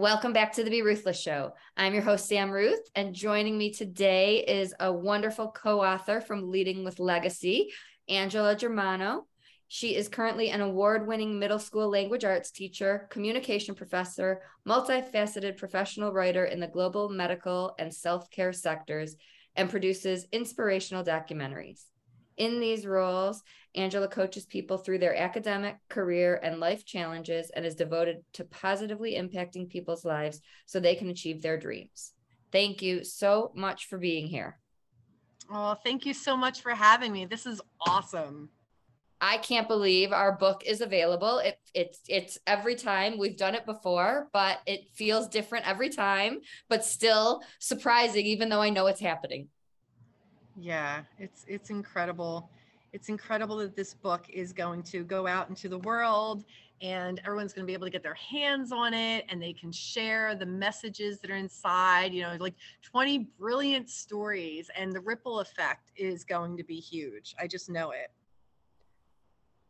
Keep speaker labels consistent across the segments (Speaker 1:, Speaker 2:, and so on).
Speaker 1: Welcome back to the Be Ruthless Show. I'm your host, Sam Ruth, and joining me today is a wonderful co author from Leading with Legacy, Angela Germano. She is currently an award winning middle school language arts teacher, communication professor, multifaceted professional writer in the global medical and self care sectors, and produces inspirational documentaries. In these roles, Angela coaches people through their academic, career, and life challenges and is devoted to positively impacting people's lives so they can achieve their dreams. Thank you so much for being here.
Speaker 2: Oh, thank you so much for having me. This is awesome.
Speaker 1: I can't believe our book is available. It, it's it's every time we've done it before, but it feels different every time, but still surprising, even though I know it's happening.
Speaker 2: Yeah, it's it's incredible. It's incredible that this book is going to go out into the world and everyone's going to be able to get their hands on it and they can share the messages that are inside, you know, like 20 brilliant stories and the ripple effect is going to be huge. I just know it.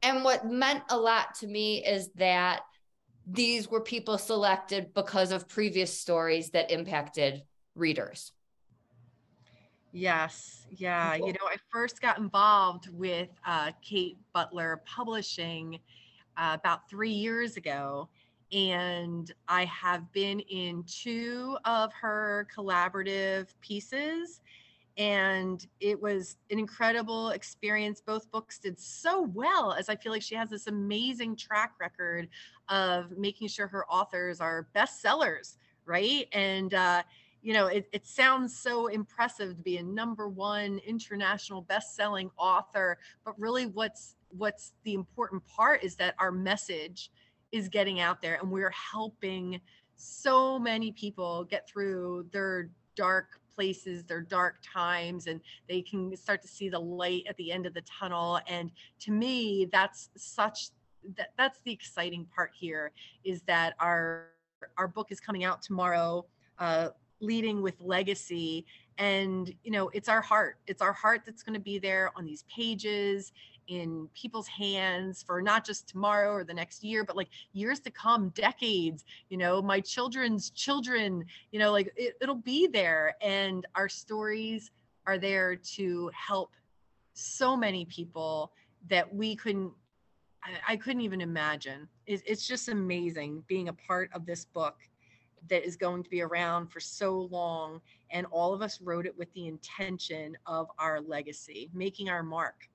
Speaker 1: And what meant a lot to me is that these were people selected because of previous stories that impacted readers.
Speaker 2: Yes. Yeah. You know, I first got involved with uh, Kate Butler Publishing uh, about three years ago. And I have been in two of her collaborative pieces. And it was an incredible experience. Both books did so well, as I feel like she has this amazing track record of making sure her authors are bestsellers, right? And, uh, you know, it, it sounds so impressive to be a number one international best-selling author, but really what's what's the important part is that our message is getting out there and we're helping so many people get through their dark places, their dark times, and they can start to see the light at the end of the tunnel. And to me, that's such that that's the exciting part here is that our our book is coming out tomorrow. Uh, leading with legacy. And you know it's our heart. It's our heart that's going to be there on these pages in people's hands for not just tomorrow or the next year but like years to come decades. You know my children's children you know like it, it'll be there. And our stories are there to help so many people that we couldn't I, I couldn't even imagine. It, it's just amazing being a part of this book that is going to be around for so long. And all of us wrote it with the intention of our legacy, making our mark.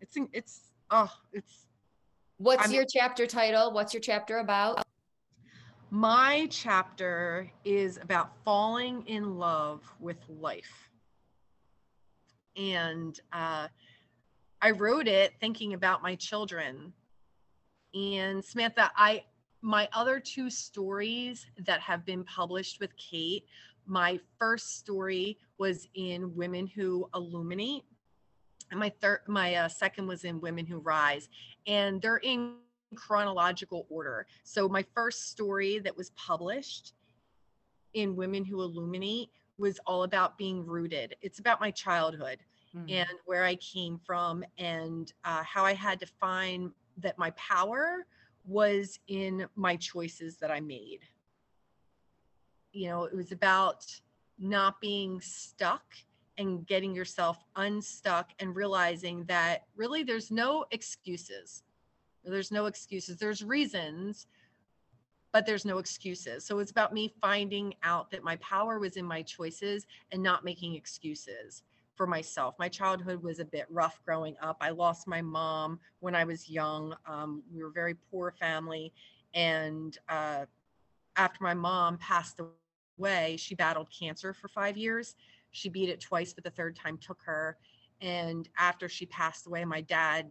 Speaker 2: It's, it's, oh, it's.
Speaker 1: What's I'm, your chapter title? What's your chapter about?
Speaker 2: My chapter is about falling in love with life. And uh, I wrote it thinking about my children. And Samantha, I my other two stories that have been published with Kate, my first story was in Women Who Illuminate, and my third, my uh, second was in Women Who Rise, and they're in chronological order. So my first story that was published in Women Who Illuminate was all about being rooted. It's about my childhood mm-hmm. and where I came from and uh, how I had to find that my power was in my choices that I made. You know, it was about not being stuck and getting yourself unstuck and realizing that really there's no excuses. There's no excuses. There's reasons, but there's no excuses. So it's about me finding out that my power was in my choices and not making excuses for myself. My childhood was a bit rough growing up. I lost my mom when I was young. Um, we were a very poor family. And uh, after my mom passed away, she battled cancer for five years. She beat it twice, but the third time took her. And after she passed away, my dad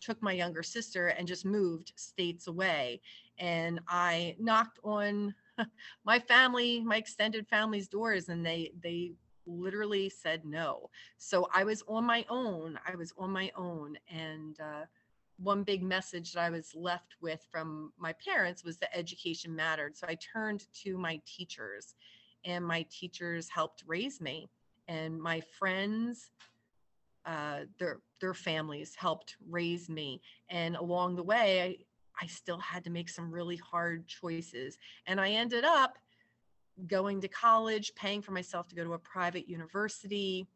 Speaker 2: took my younger sister and just moved states away. And I knocked on my family, my extended family's doors, and they they literally said no. So I was on my own. I was on my own. And uh, one big message that I was left with from my parents was that education mattered. So I turned to my teachers, and my teachers helped raise me. And my friends, uh, their their families helped raise me. And along the way, I, I still had to make some really hard choices. And I ended up going to college, paying for myself to go to a private university.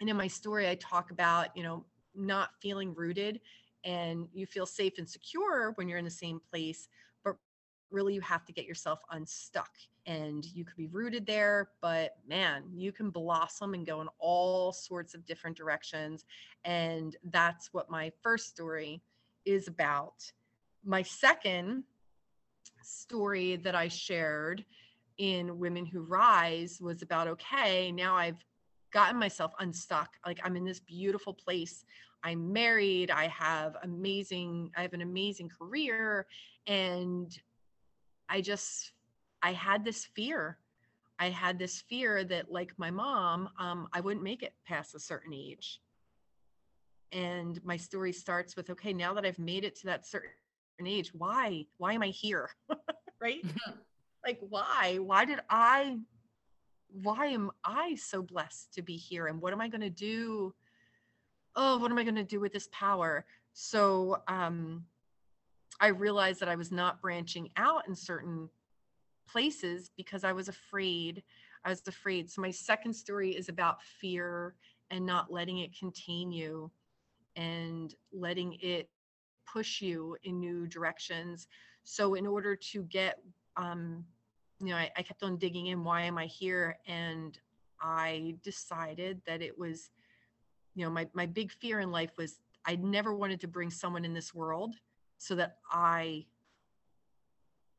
Speaker 2: And in my story, I talk about, you know, not feeling rooted and you feel safe and secure when you're in the same place, but really you have to get yourself unstuck. And you could be rooted there, but man, you can blossom and go in all sorts of different directions. And that's what my first story is about. My second story that I shared in Women Who Rise was about okay, now I've gotten myself unstuck. Like I'm in this beautiful place. I'm married. I have amazing, I have an amazing career. And I just, I had this fear. I had this fear that, like my mom, um, I wouldn't make it past a certain age. And my story starts with okay, now that I've made it to that certain age, why? Why am I here? right? like why? Why did i why am i so blessed to be here? And what am i going to do? Oh what am i going to do with this power? So um i realized that i was not branching out in certain places because i was afraid. I was afraid. So my second story is about fear and not letting it contain you and letting it push you in new directions. So in order to get um, you know, I, I kept on digging in, why am I here? And I decided that it was, you know, my, my big fear in life was I never wanted to bring someone in this world so that I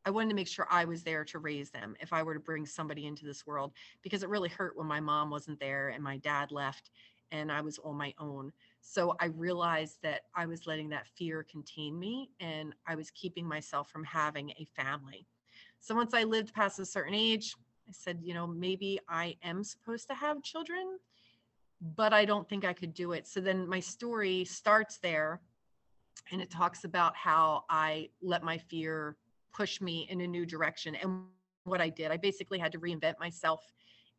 Speaker 2: I wanted to make sure I was there to raise them if I were to bring somebody into this world because it really hurt when my mom wasn't there and my dad left and I was on my own. So I realized that I was letting that fear contain me and I was keeping myself from having a family. So once I lived past a certain age, I said, you know, maybe I am supposed to have children, but I don't think I could do it. So then my story starts there and it talks about how I let my fear push me in a new direction and what I did. I basically had to reinvent myself.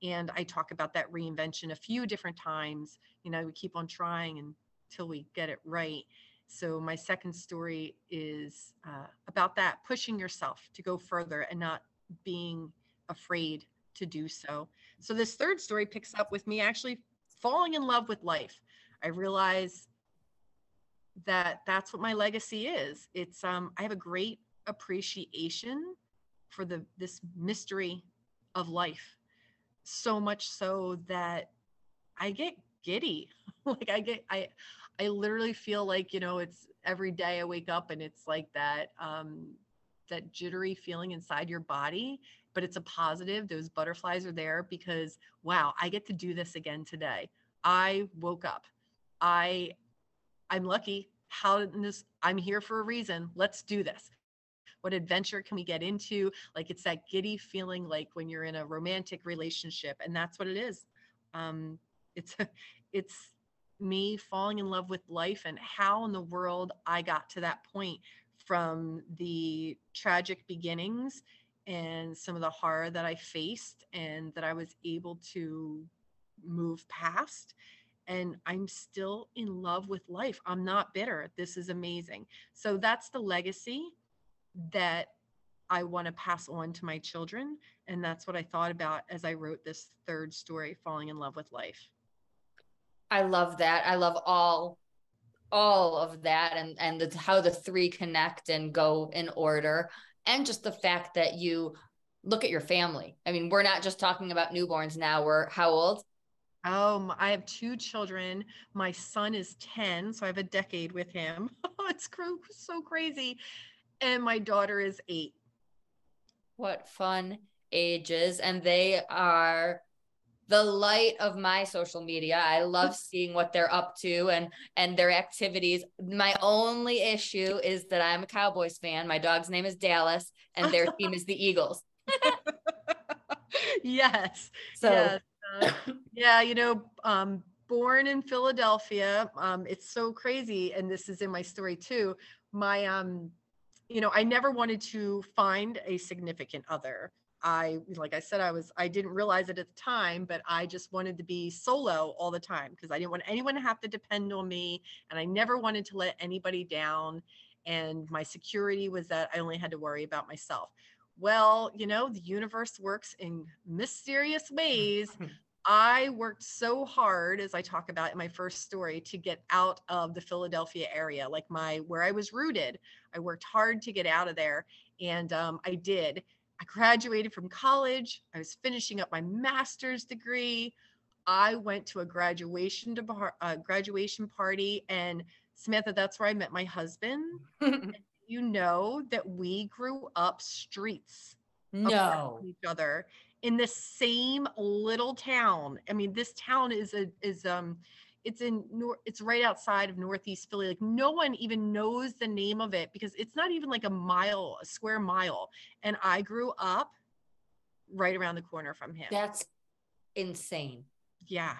Speaker 2: And I talk about that reinvention a few different times. You know, we keep on trying until we get it right. So my second story is uh, about that, pushing yourself to go further and not being afraid to do so. So this third story picks up with me actually falling in love with life. I realize that that's what my legacy is. It's um I have a great appreciation for the this mystery of life. So much so that I get giddy. like I get I I literally feel like, you know, it's every day I wake up and it's like that um that jittery feeling inside your body, but it's a positive. Those butterflies are there because wow, I get to do this again today. I woke up. I I'm lucky. How this I'm here for a reason. Let's do this. What adventure can we get into? Like it's that giddy feeling like when you're in a romantic relationship and that's what it is. Um it's it's me falling in love with life and how in the world I got to that point from the tragic beginnings and some of the horror that I faced and that I was able to move past. And I'm still in love with life. I'm not bitter. This is amazing. So that's the legacy that I want to pass on to my children. And that's what I thought about as I wrote this third story, Falling in Love with Life.
Speaker 1: I love that. I love all all of that and and the, how the three connect and go in order and just the fact that you look at your family. I mean, we're not just talking about newborns now. We're how old?
Speaker 2: Um, I have two children. My son is 10, so I have a decade with him. it's so crazy. And my daughter is 8.
Speaker 1: What fun ages and they are the light of my social media. I love seeing what they're up to and and their activities. My only issue is that I'm a Cowboys fan. My dog's name is Dallas and their team is the Eagles.
Speaker 2: yes.
Speaker 1: So
Speaker 2: yes. Uh, yeah, you know, um, born in Philadelphia. Um, it's so crazy, and this is in my story too. My, um, you know, I never wanted to find a significant other. I, like I said, I was, I didn't realize it at the time, but I just wanted to be solo all the time because I didn't want anyone to have to depend on me, and I never wanted to let anybody down. And my security was that I only had to worry about myself well, you know, the universe works in mysterious ways. I worked so hard, as I talk about in my first story, to get out of the Philadelphia area, like my where I was rooted. I worked hard to get out of there, and um, I did. I graduated from college. I was finishing up my master's degree. I went to a graduation to uh, graduation party, and Samantha, that's where I met my husband. you know that we grew up streets
Speaker 1: no
Speaker 2: each other in the same little town i mean this town is a is um it's in nor it's right outside of northeast philly like no one even knows the name of it because it's not even like a mile a square mile. And i grew up right around the corner from him.
Speaker 1: That's insane.
Speaker 2: Yeah.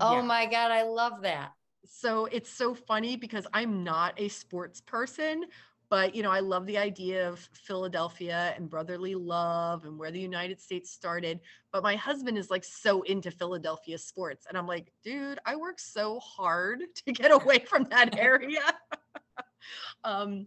Speaker 1: Oh
Speaker 2: yeah.
Speaker 1: my god i love that.
Speaker 2: So it's so funny because i'm not a sports person but you know i love the idea of philadelphia and brotherly love and where the united states started but my husband is like so into philadelphia sports and i'm like dude i work so hard to get away from that area. Um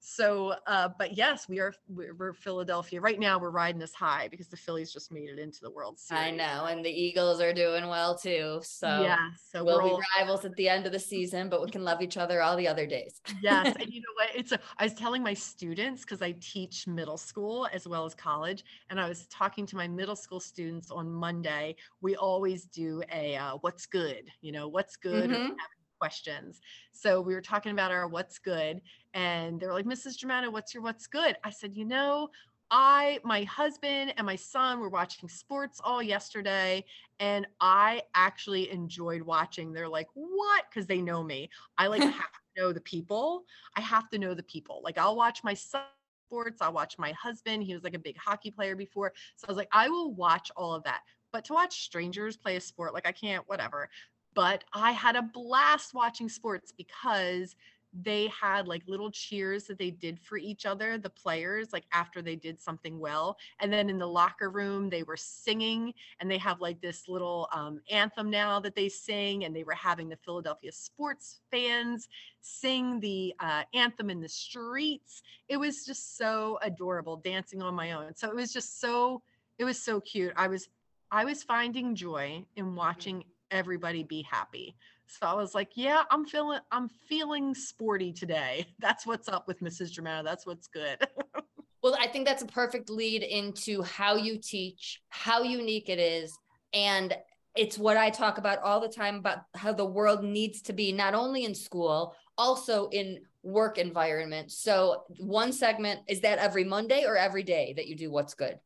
Speaker 2: so uh but yes we are we're, philadelphia. Right now we're riding this high because the phillies just made it into the world series.
Speaker 1: i know and the eagles are doing well too. So
Speaker 2: yeah so
Speaker 1: we'll be rivals at the end of the season but we can love each other all the other days.
Speaker 2: Yes and you know what? It's a i was telling my students because i teach middle school as well as college and i was talking to my middle school students on monday we always do a uh, what's good? You know what's good? Mm-hmm questions. So we were talking about our what's good, and they were like, Mrs. Germano, what's your what's good? I said, you know, I, my husband, and my son were watching sports all yesterday, and I actually enjoyed watching. They're like, what? Because they know me. I like have to know the people. I have to know the people. Like, I'll watch my son sports. I'll watch my husband. He was like a big hockey player before. So I was like, I will watch all of that. But to watch strangers play a sport, like I can't, whatever but I had a blast watching sports because they had like little cheers that they did for each other, the players, like after they did something well. And then in the locker room, they were singing and they have like this little um, anthem now that they sing. And they were having the Philadelphia sports fans sing the uh, anthem in the streets. It was just so adorable dancing on my own. So it was just so, it was so cute. I was, I was finding joy in watching everybody be happy. So I was like, yeah, I'm feeling I'm feeling sporty today. That's what's up with Mrs. Germano. That's what's good.
Speaker 1: well, I think that's a perfect lead into how you teach, how unique it is, and it's what I talk about all the time about how the world needs to be not only in school, also in work environment. So one segment is that every Monday or every day that you do what's good?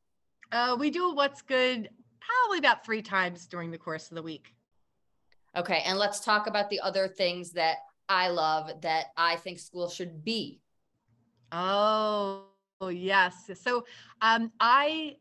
Speaker 2: Uh, we do what's good probably about three times during the course of the week.
Speaker 1: Okay. And let's talk about the other things that I love that I think school should be.
Speaker 2: Oh, yes. So um, I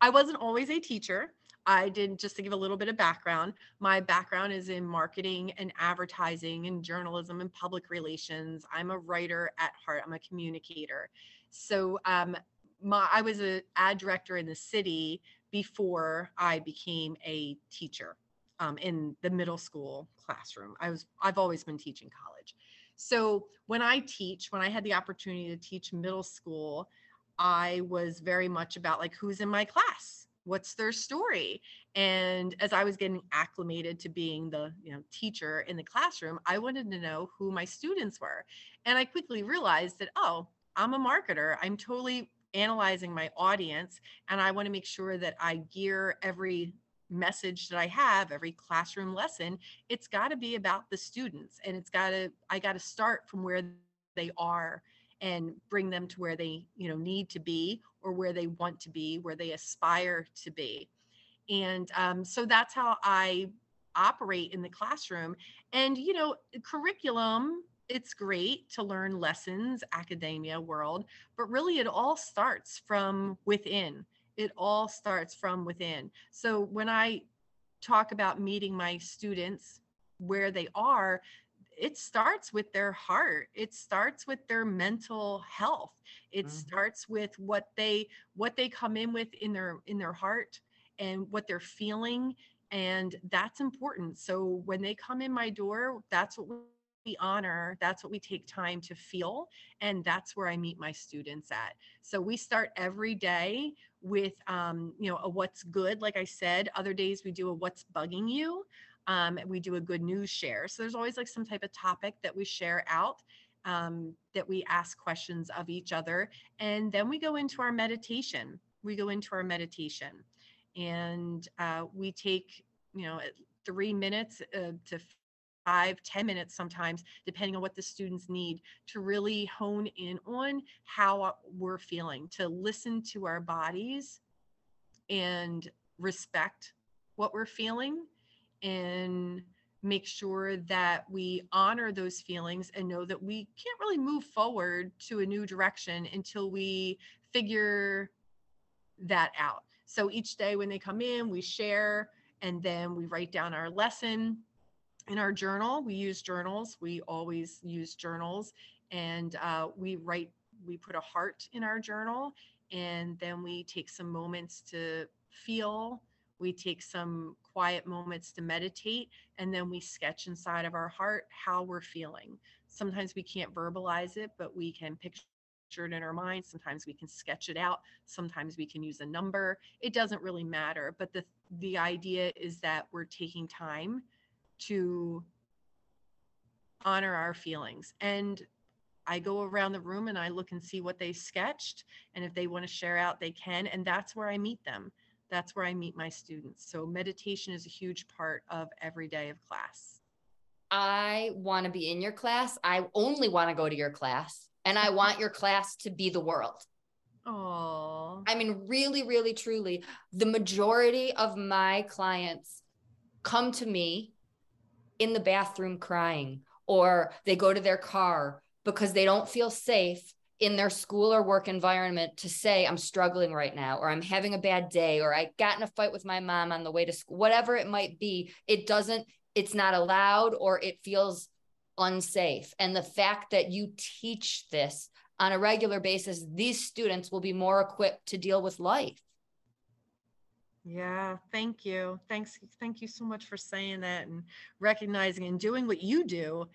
Speaker 2: I wasn't always a teacher. I did just to give a little bit of background. My background is in marketing and advertising and journalism and public relations. I'm a writer at heart. I'm a communicator. So um, my I was an ad director in the city before I became a teacher um, in the middle school classroom. I was I've always been teaching college. So when I teach, when I had the opportunity to teach middle school, I was very much about like who's in my class, what's their story, and as I was getting acclimated to being the you know teacher in the classroom, I wanted to know who my students were, and I quickly realized that oh, I'm a marketer. I'm totally analyzing my audience and I want to make sure that I gear every message that I have every classroom lesson, it's got to be about the students and it's got to, I got to start from where they are and bring them to where they, you know, need to be or where they want to be, where they aspire to be. And um, so that's how I operate in the classroom. And, you know, curriculum, it's great to learn lessons, academia world, but really it all starts from within it all starts from within. So when I talk about meeting my students where they are, it starts with their heart. It starts with their mental health. It mm-hmm. starts with what they what they come in with in their in their heart and what they're feeling and that's important. So when they come in my door, that's what we honor that's what we take time to feel and that's where i meet my students at. So we start every day with um, you know a what's good like i said other days we do a what's bugging you um, we do a good news share. So there's always like some type of topic that we share out um, that we ask questions of each other and then we go into our meditation. We go into our meditation and uh, we take you know three minutes uh, to five, ten minutes sometimes, depending on what the students need, to really hone in on how uh, we're feeling, to listen to our bodies and respect what we're feeling and make sure that we honor those feelings and know that we can't really move forward to a new direction until we figure that out. So each day when they come in, we share and then we write down our lesson in our journal we use journals we always use journals and uh, we write we put a heart in our journal and then we take some moments to feel we take some quiet moments to meditate and then we sketch inside of our heart how we're feeling. Sometimes we can't verbalize it but we can picture it in our mind sometimes we can sketch it out sometimes we can use a number it doesn't really matter but the the idea is that we're taking time to honor our feelings. And I go around the room and I look and see what they sketched. And if they want to share out, they can. And that's where I meet them. That's where I meet my students. So meditation is a huge part of every day of class.
Speaker 1: I want to be in your class. I only want to go to your class. And I want your class to be the world.
Speaker 2: Oh.
Speaker 1: I mean, really, really, truly, the majority of my clients come to me in the bathroom crying or they go to their car because they don't feel safe in their school or work environment to say i'm struggling right now or i'm having a bad day or i got in a fight with my mom on the way to school whatever it might be it doesn't it's not allowed or it feels unsafe. And the fact that you teach this on a regular basis these students will be more equipped to deal with life
Speaker 2: yeah, thank you. Thanks. Thank you so much for saying that and recognizing and doing what you do.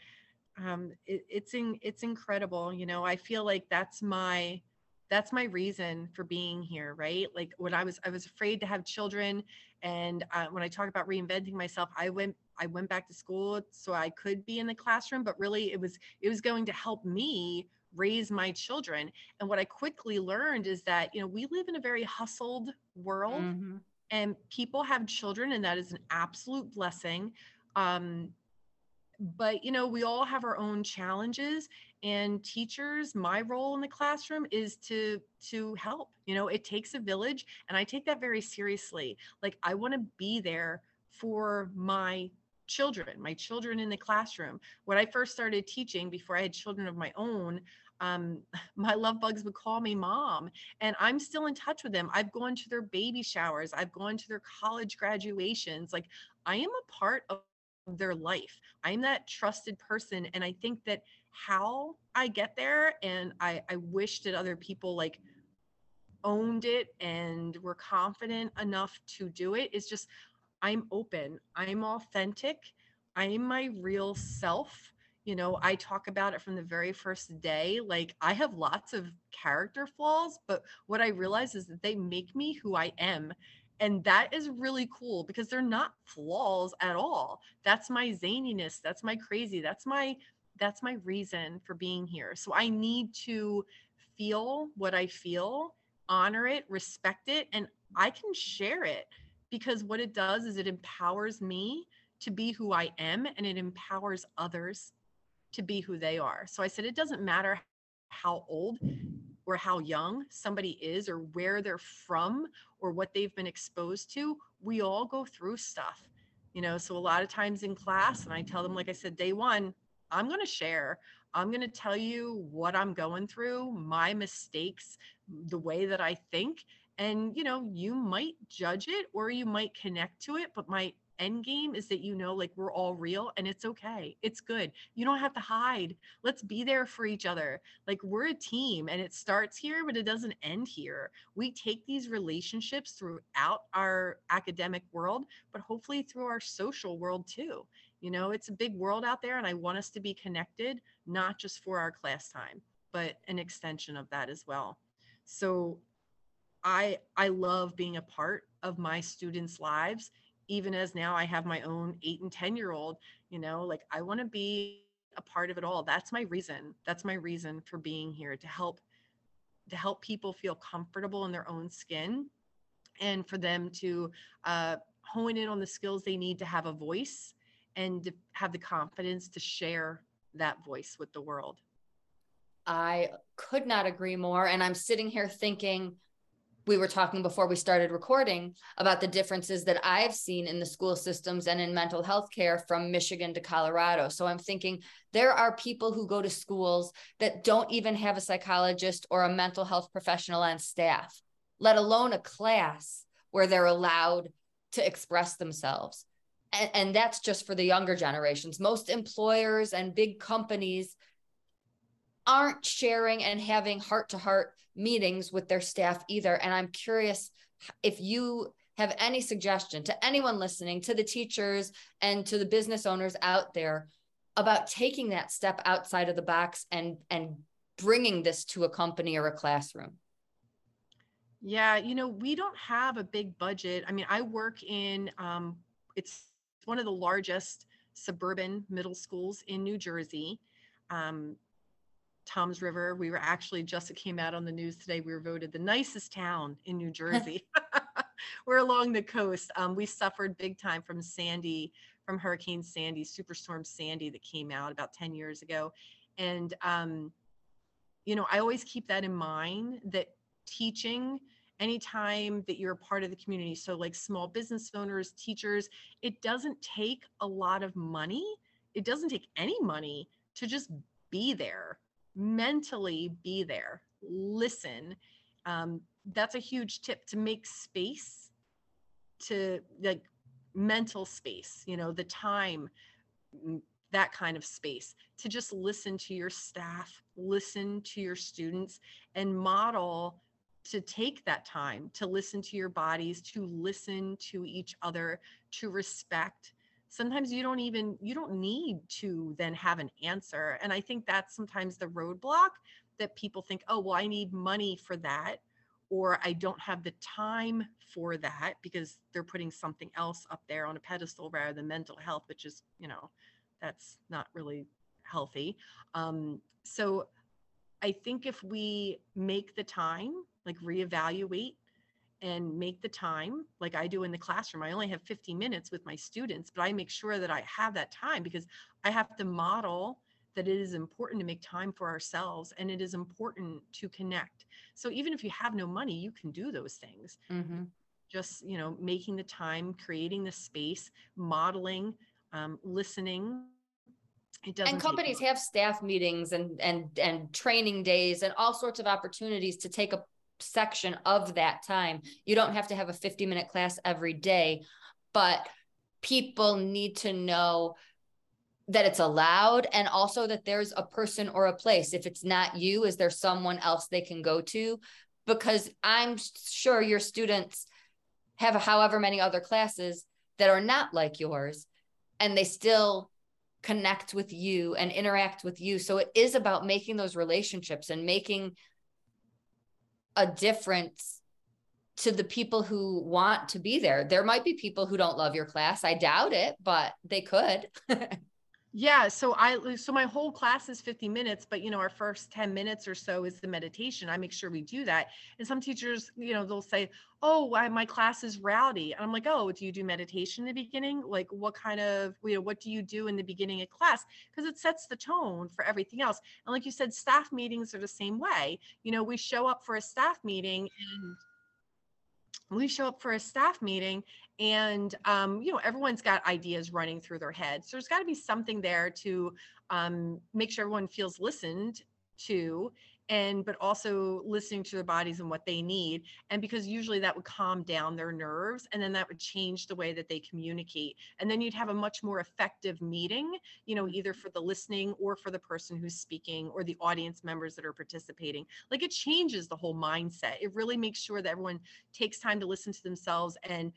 Speaker 2: Um, it, it's in, it's incredible. You know, I feel like that's my that's my reason for being here, right? Like when I was I was afraid to have children, and uh, when I talk about reinventing myself, I went I went back to school so I could be in the classroom, but really it was it was going to help me raise my children. And what I quickly learned is that you know we live in a very hustled world. Mm-hmm and people have children and that is an absolute blessing. Um, but you know we all have our own challenges and teachers my role in the classroom is to to help. You know it takes a village and i take that very seriously. Like i want to be there for my children my children in the classroom. When i first started teaching before i had children of my own um, my love bugs would call me mom and i'm still in touch with them. I've gone to their baby showers i've gone to their college graduations like i am a part of their life. I'm that trusted person and i think that how i get there and i i wish that other people like owned it and were confident enough to do it is just i'm open. I'm authentic. I'm my real self you know i talk about it from the very first day like i have lots of character flaws but what i realize is that they make me who i am and that is really cool because they're not flaws at all. That's my zaniness that's my crazy that's my that's my reason for being here. So i need to feel what i feel honor it respect it and i can share it because what it does is it empowers me to be who i am and it empowers others to be who they are. So I said, it doesn't matter how old or how young somebody is or where they're from or what they've been exposed to. We all go through stuff, you know. So a lot of times in class, and I tell them, like I said, day one, I'm going to share. I'm going to tell you what I'm going through, my mistakes, the way that I think. And, you know, you might judge it or you might connect to it, but my end game is that you know like we're all real and it's okay it's good. You don't have to hide. Let's be there for each other. Like we're a team and it starts here but it doesn't end here. We take these relationships throughout our academic world but hopefully through our social world too. You know it's a big world out there and i want us to be connected not just for our class time but an extension of that as well. So i i love being a part of my students lives even as now I have my own eight and 10 year old, you know, like I want to be a part of it all. That's my reason. That's my reason for being here to help to help people feel comfortable in their own skin and for them to uh, hone in on the skills they need to have a voice and to have the confidence to share that voice with the world.
Speaker 1: I could not agree more. And I'm sitting here thinking, we were talking before we started recording about the differences that I've seen in the school systems and in mental health care from Michigan to Colorado. So I'm thinking there are people who go to schools that don't even have a psychologist or a mental health professional on staff, let alone a class where they're allowed to express themselves. And, and that's just for the younger generations. Most employers and big companies aren't sharing and having heart to heart meetings with their staff either. And I'm curious if you have any suggestion to anyone listening, to the teachers and to the business owners out there about taking that step outside of the box and and bringing this to a company or a classroom.
Speaker 2: Yeah, you know, we don't have a big budget. I mean, I work in um, it's one of the largest suburban middle schools in New Jersey. Um, Toms River. We were actually just it came out on the news today. We were voted the nicest town in New Jersey. we're along the coast. Um, we suffered big time from Sandy, from Hurricane Sandy, Superstorm Sandy that came out about 10 years ago. And um, you know, I always keep that in mind that teaching anytime that you're a part of the community, so like small business owners, teachers, it doesn't take a lot of money. It doesn't take any money to just be there mentally be there, listen. Um, that's a huge tip to make space to like mental space, you know, the time, that kind of space to just listen to your staff, listen to your students, and model to take that time to listen to your bodies, to listen to each other, to respect sometimes you don't even you don't need to then have an answer and i think that's sometimes the roadblock that people think oh well i need money for that or i don't have the time for that because they're putting something else up there on a pedestal rather than mental health which is you know that's not really healthy. Um, so i think if we make the time like reevaluate and make the time like I do in the classroom. I only have 50 minutes with my students, but I make sure that I have that time because I have to model that it is important to make time for ourselves and it is important to connect. So even if you have no money, you can do those things. Mm-hmm. Just, you know, making the time, creating the space, modeling, um, listening,
Speaker 1: and companies have staff meetings and and and training days and all sorts of opportunities to take a section of that time. You don't have to have a 50 minute class every day, but people need to know that it's allowed and also that there's a person or a place. If it's not you, is there someone else they can go to? Because I'm sure your students have however many other classes that are not like yours and they still connect with you and interact with you. So it is about making those relationships and making a difference to the people who want to be there. There might be people who don't love your class. I doubt it, but they could.
Speaker 2: yeah, so I so my whole class is 50 minutes, but you know, our first 10 minutes or so is the meditation. I make sure we do that. And some teachers, you know, they'll say, "Oh, my class is rowdy." And I'm like, "Oh, do you do meditation in the beginning? Like what kind of, you know, what do you do in the beginning of class?" Because it sets the tone for everything else. And like you said, staff meetings are the same way. You know, we show up for a staff meeting and we show up for a staff meeting and um, you know everyone's got ideas running through their heads. So there's got to be something there to um, make sure everyone feels listened to and but also listening to their bodies and what they need and because usually that would calm down their nerves and then that would change the way that they communicate and then you'd have a much more effective meeting you know either mm-hmm. for the listening or for the person who's speaking or the audience members that are participating. Like it changes the whole mindset. It really makes sure that everyone takes time to listen to themselves and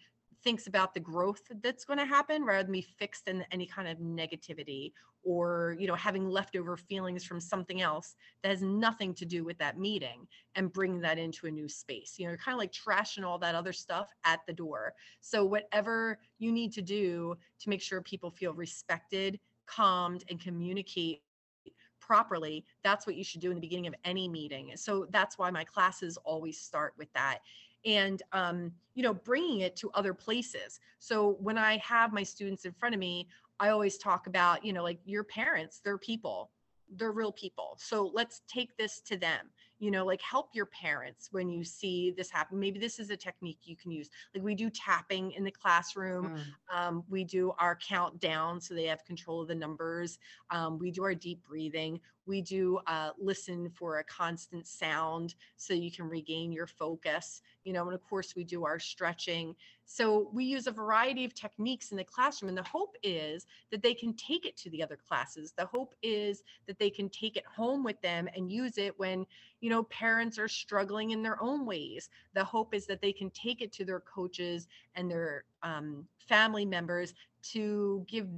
Speaker 2: thinks about the growth that's going to happen rather than be fixed in any kind of negativity or you know having leftover feelings from something else that has nothing to do with that meeting and bring that into a new space. You know you're kind of like trashing all that other stuff at the door. So whatever you need to do to make sure people feel respected calmed and communicate properly that's what you should do in the beginning of any meeting. So that's why my classes always start with that and um, you know bringing it to other places. So when i have my students in front of me i always talk about you know like your parents they're people. They're real people. So let's take this to them. You know like help your parents when you see this happen. Maybe this is a technique you can use. Like we do tapping in the classroom. Mm. um, we do our countdown so they have control of the numbers. Um, we do our deep breathing we do uh, listen for a constant sound so you can regain your focus you know and of course we do our stretching. So we use a variety of techniques in the classroom and the hope is that they can take it to the other classes. The hope is that they can take it home with them and use it when you know parents are struggling in their own ways. The hope is that they can take it to their coaches and their um, family members to give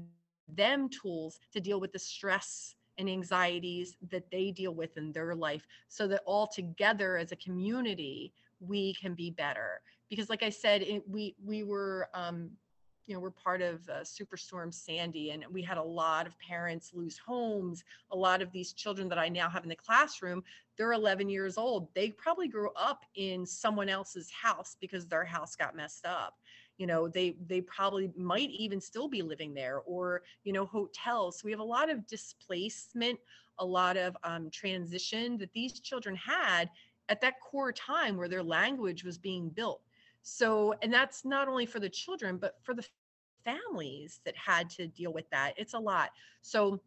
Speaker 2: them tools to deal with the stress and anxieties that they deal with in their life so that all together as a community we can be better. Because like i said it, we we were um, you know we're part of uh, superstorm sandy and we had a lot of parents lose homes a lot of these children that i now have in the classroom they're 11 years old. They probably grew up in someone else's house because their house got messed up you know they they probably might even still be living there or you know hotels. So we have a lot of displacement a lot of um, transition that these children had at that core time where their language was being built. So and that's not only for the children but for the families that had to deal with that. It's a lot. So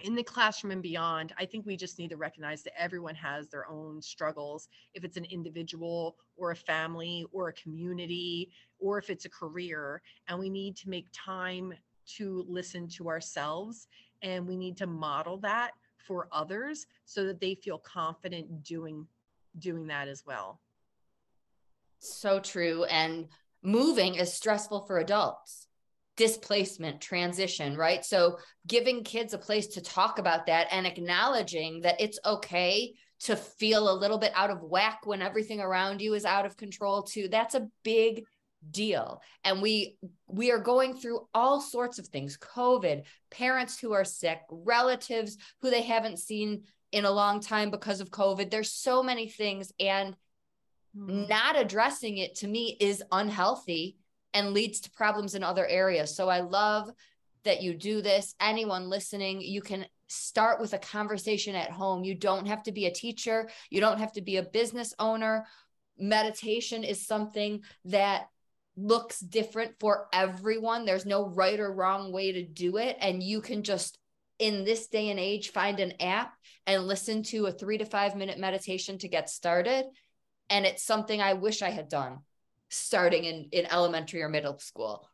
Speaker 2: in the classroom and beyond, I think we just need to recognize that everyone has their own struggles. If it's an individual or a family or a community, or if it's a career, and we need to make time to listen to ourselves and we need to model that for others so that they feel confident doing doing that as well.
Speaker 1: So true and moving is stressful for adults displacement transition right? So giving kids a place to talk about that and acknowledging that it's okay to feel a little bit out of whack when everything around you is out of control too that's a big deal. And we we are going through all sorts of things covid parents who are sick relatives who they haven't seen in a long time because of covid. There's so many things and mm. not addressing it to me is unhealthy and leads to problems in other areas. So I love that you do this. Anyone listening, you can start with a conversation at home. You don't have to be a teacher, you don't have to be a business owner. Meditation is something that looks different for everyone. There's no right or wrong way to do it. And you can just, in this day and age, find an app and listen to a three to five minute meditation to get started. And it's something I wish I had done starting in, in elementary or middle school.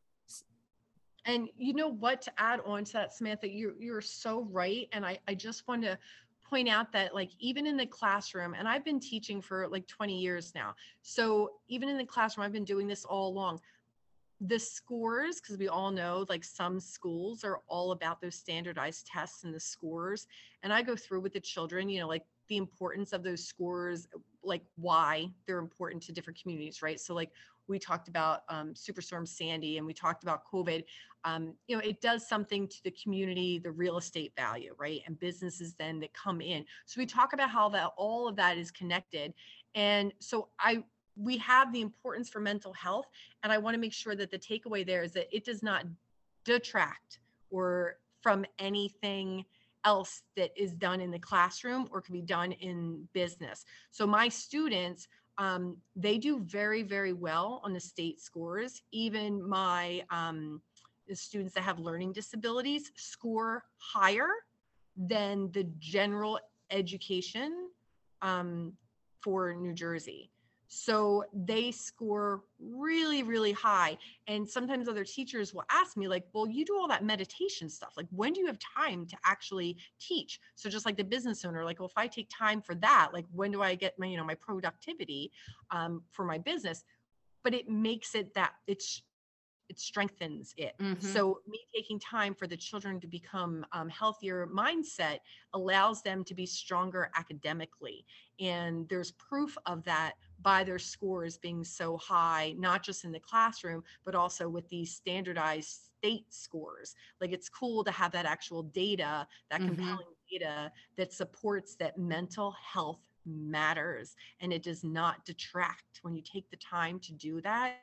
Speaker 2: And you know what to add on to that, Samantha, you're you're so right. And I, I just want to point out that like even in the classroom, and I've been teaching for like 20 years now. So even in the classroom, I've been doing this all along. The scores, because we all know like some schools are all about those standardized tests and the scores. And I go through with the children, you know, like the importance of those scores, like why they're important to different communities, right? So like we talked about um, Superstorm Sandy and we talked about COVID. Um, you know, it does something to the community, the real estate value, right? And businesses then that come in. So we talk about how that all of that is connected. And so I we have the importance for mental health, and I want to make sure that the takeaway there is that it does not detract or from anything else that is done in the classroom or can be done in business. So my students, um, they do very, very well on the state scores. Even my um, students that have learning disabilities score higher than the general education um, for New Jersey. So they score really, really high. And sometimes other teachers will ask me, like, well, you do all that meditation stuff. Like, when do you have time to actually teach? So just like the business owner, like, well, if I take time for that, like when do I get my, you know, my productivity um, for my business? But it makes it that it's it strengthens it. Mm-hmm. So me taking time for the children to become um, healthier mindset allows them to be stronger academically. And there's proof of that by their scores being so high, not just in the classroom, but also with these standardized state scores. Like it's cool to have that actual data, that mm-hmm. compelling data that supports that mental health matters and it does not detract when you take the time to do that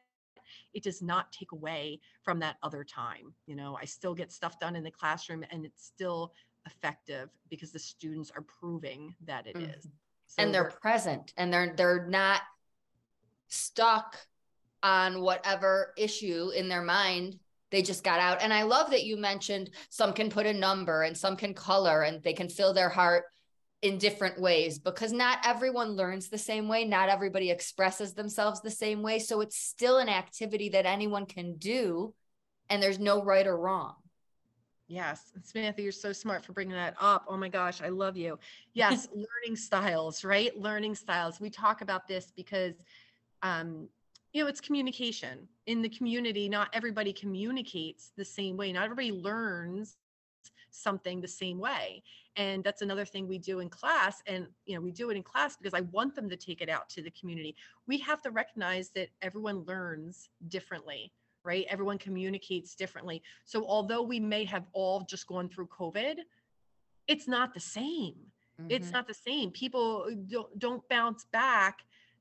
Speaker 2: it does not take away from that other time. You know, I still get stuff done in the classroom and it's still effective because the students are proving that it mm-hmm. is.
Speaker 1: So and they're present and they're they're not stuck on whatever issue in their mind they just got out. And I love that you mentioned some can put a number and some can color and they can fill their heart in different ways because not everyone learns the same way. Not everybody expresses themselves the same way. So it's still an activity that anyone can do, and there's no right or wrong.
Speaker 2: Yes, Samantha, you're so smart for bringing that up. Oh my gosh, I love you. Yes, learning styles, right? Learning styles. We talk about this because, um, you know, it's communication in the community. Not everybody communicates the same way. Not everybody learns something the same way and that's another thing we do in class and you know we do it in class because i want them to take it out to the community we have to recognize that everyone learns differently right? Everyone communicates differently. So although we may have all just gone through covid it's not the same. Mm-hmm. it's not the same. People don't, don't bounce back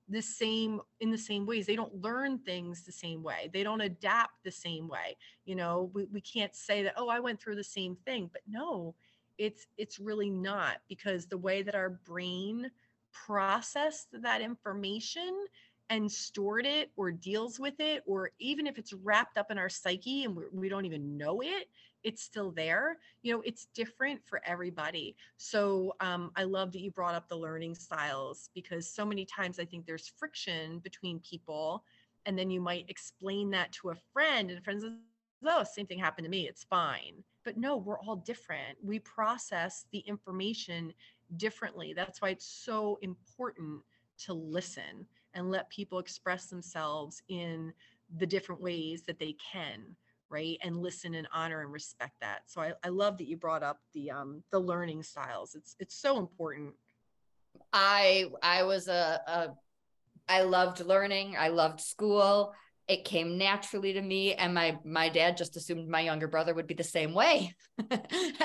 Speaker 2: the same in the same ways. They don't learn things the same way. They don't adapt the same way. You know we, we can't say that oh i went through the same thing but no it's it's really not because the way that our brain processed that information and stored it or deals with it or even if it's wrapped up in our psyche and we don't even know it it's still there. You know it's different for everybody. So um, i love that you brought up the learning styles because so many times i think there's friction between people and then you might explain that to a friend and friends, oh same thing happened to me. It's fine. But no we're all different. We process the information differently. That's why it's so important to listen and let people express themselves in the different ways that they can right? And listen and honor and respect that. So i, I love that you brought up the um the learning styles. It's it's so important.
Speaker 1: I i was a, a i loved learning. I loved school. It came naturally to me and my my dad just assumed my younger brother would be the same way.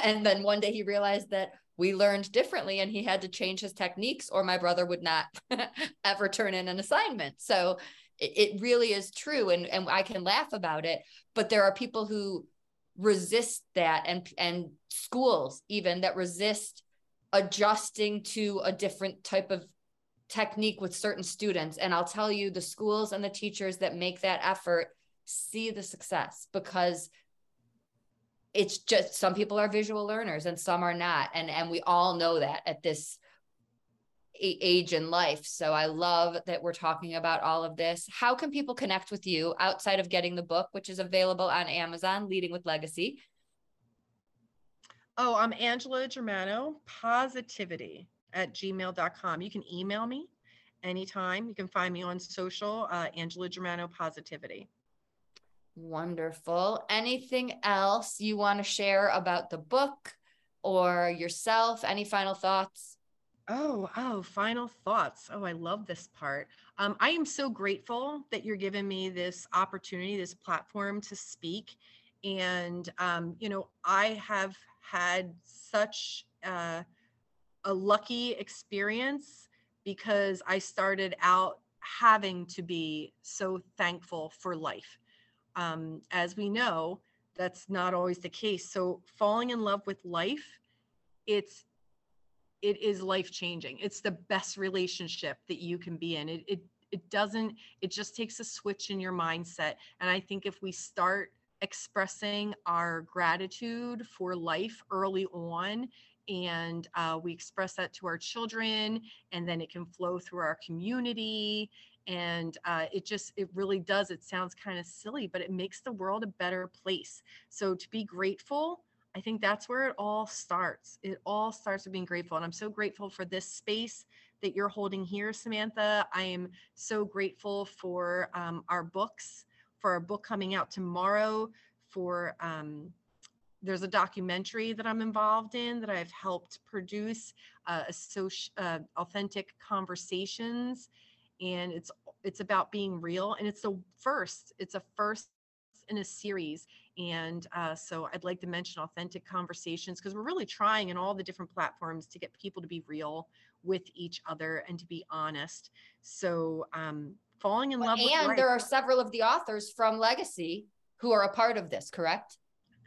Speaker 1: And then one day he realized that we learned differently and he had to change his techniques or my brother would not ever turn in an assignment. So it, really is true and and I can laugh about it but there are people who resist that and and schools even that resist adjusting to a different type of technique with certain students. And I'll tell you the schools and the teachers that make that effort see the success because it's just some people are visual learners and some are not and and we all know that at this age in life. So I love that we're talking about all of this. How can people connect with you outside of getting the book, which is available on Amazon, Leading with Legacy?
Speaker 2: Oh, I'm Angela Germano, positivity at gmail.com. You can email me anytime. You can find me on social, uh, Angela Germano Positivity.
Speaker 1: Wonderful. Anything else you want to share about the book or yourself? Any final thoughts?
Speaker 2: Oh, oh, final thoughts. Oh, I love this part. Um, I am so grateful that you're giving me this opportunity, this platform to speak. And, um, you know, I have had such uh, a lucky experience because I started out having to be so thankful for life. Um, as we know, that's not always the case. So, falling in love with life, it's it is life changing. It's the best relationship that you can be in. It, it it doesn't it just takes a switch in your mindset and i think if we start expressing our gratitude for life early on and uh, we express that to our children and then it can flow through our community and uh, it just it really does it sounds kind of silly but it makes the world a better place. So to be grateful i think that's where it all starts. It all starts with being grateful and i'm so grateful for this space that you're holding here samantha. I am so grateful for um, our books for our book coming out tomorrow for um, there's a documentary that I'm involved in that I've helped produce, uh, social, uh, authentic conversations, and it's it's about being real, and it's the first. It's a first in a series, and uh, so I'd like to mention authentic conversations because we're really trying in all the different platforms to get people to be real with each other and to be honest. So um, falling in love.
Speaker 1: And there are several of the authors from Legacy who are a part of this, correct?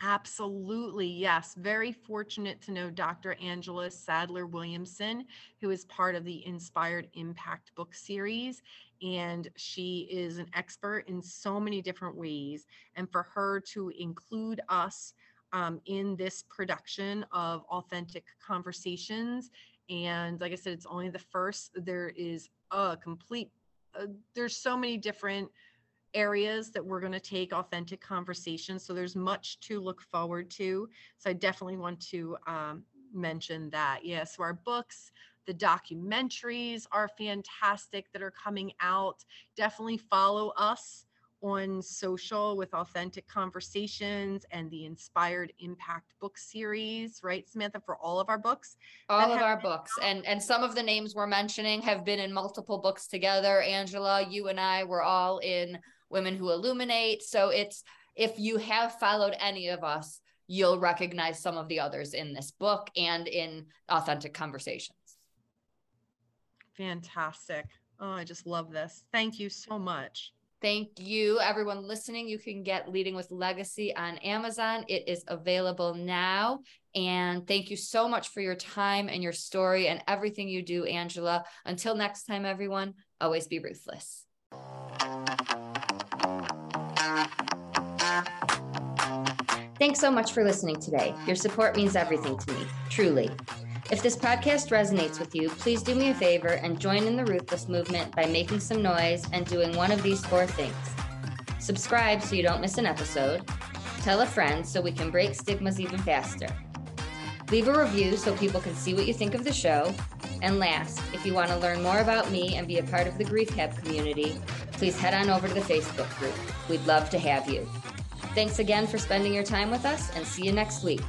Speaker 2: Absolutely. Yes. Very fortunate to know Dr. Angela Sadler Williamson, who is part of the Inspired Impact book series. And she is an expert in so many different ways. And for her to include us um, in this production of authentic conversations, and like I said, it's only the first, there is a complete, uh, there's so many different areas that we're going to take authentic conversations. So there's much to look forward to. So I definitely want to um, mention that. Yes, yeah, so our books, the documentaries are fantastic that are coming out. Definitely follow us on social with authentic conversations and the inspired impact book series right samantha for all of our books
Speaker 1: all of our books out. and and some of the names we're mentioning have been in multiple books together angela you and i were all in women who illuminate. So it's if you have followed any of us, you'll recognize some of the others in this book and in authentic conversations.
Speaker 2: Fantastic. Oh, I just love this. Thank you so much.
Speaker 1: Thank you, everyone listening. You can get Leading with Legacy on Amazon. It is available now. And thank you so much for your time and your story and everything you do, Angela. Until next time, everyone, always be ruthless. Thanks so much for listening today. Your support means everything to me, truly. If this podcast resonates with you, please do me a favor and join in the Ruthless movement by making some noise and doing one of these four things. Subscribe so you don't miss an episode. Tell a friend so we can break stigmas even faster. Leave a review so people can see what you think of the show. And last, if you want to learn more about me and be a part of the Grief Hab community, please head on over to the Facebook group. We'd love to have you. Thanks again for spending your time with us and see you next week.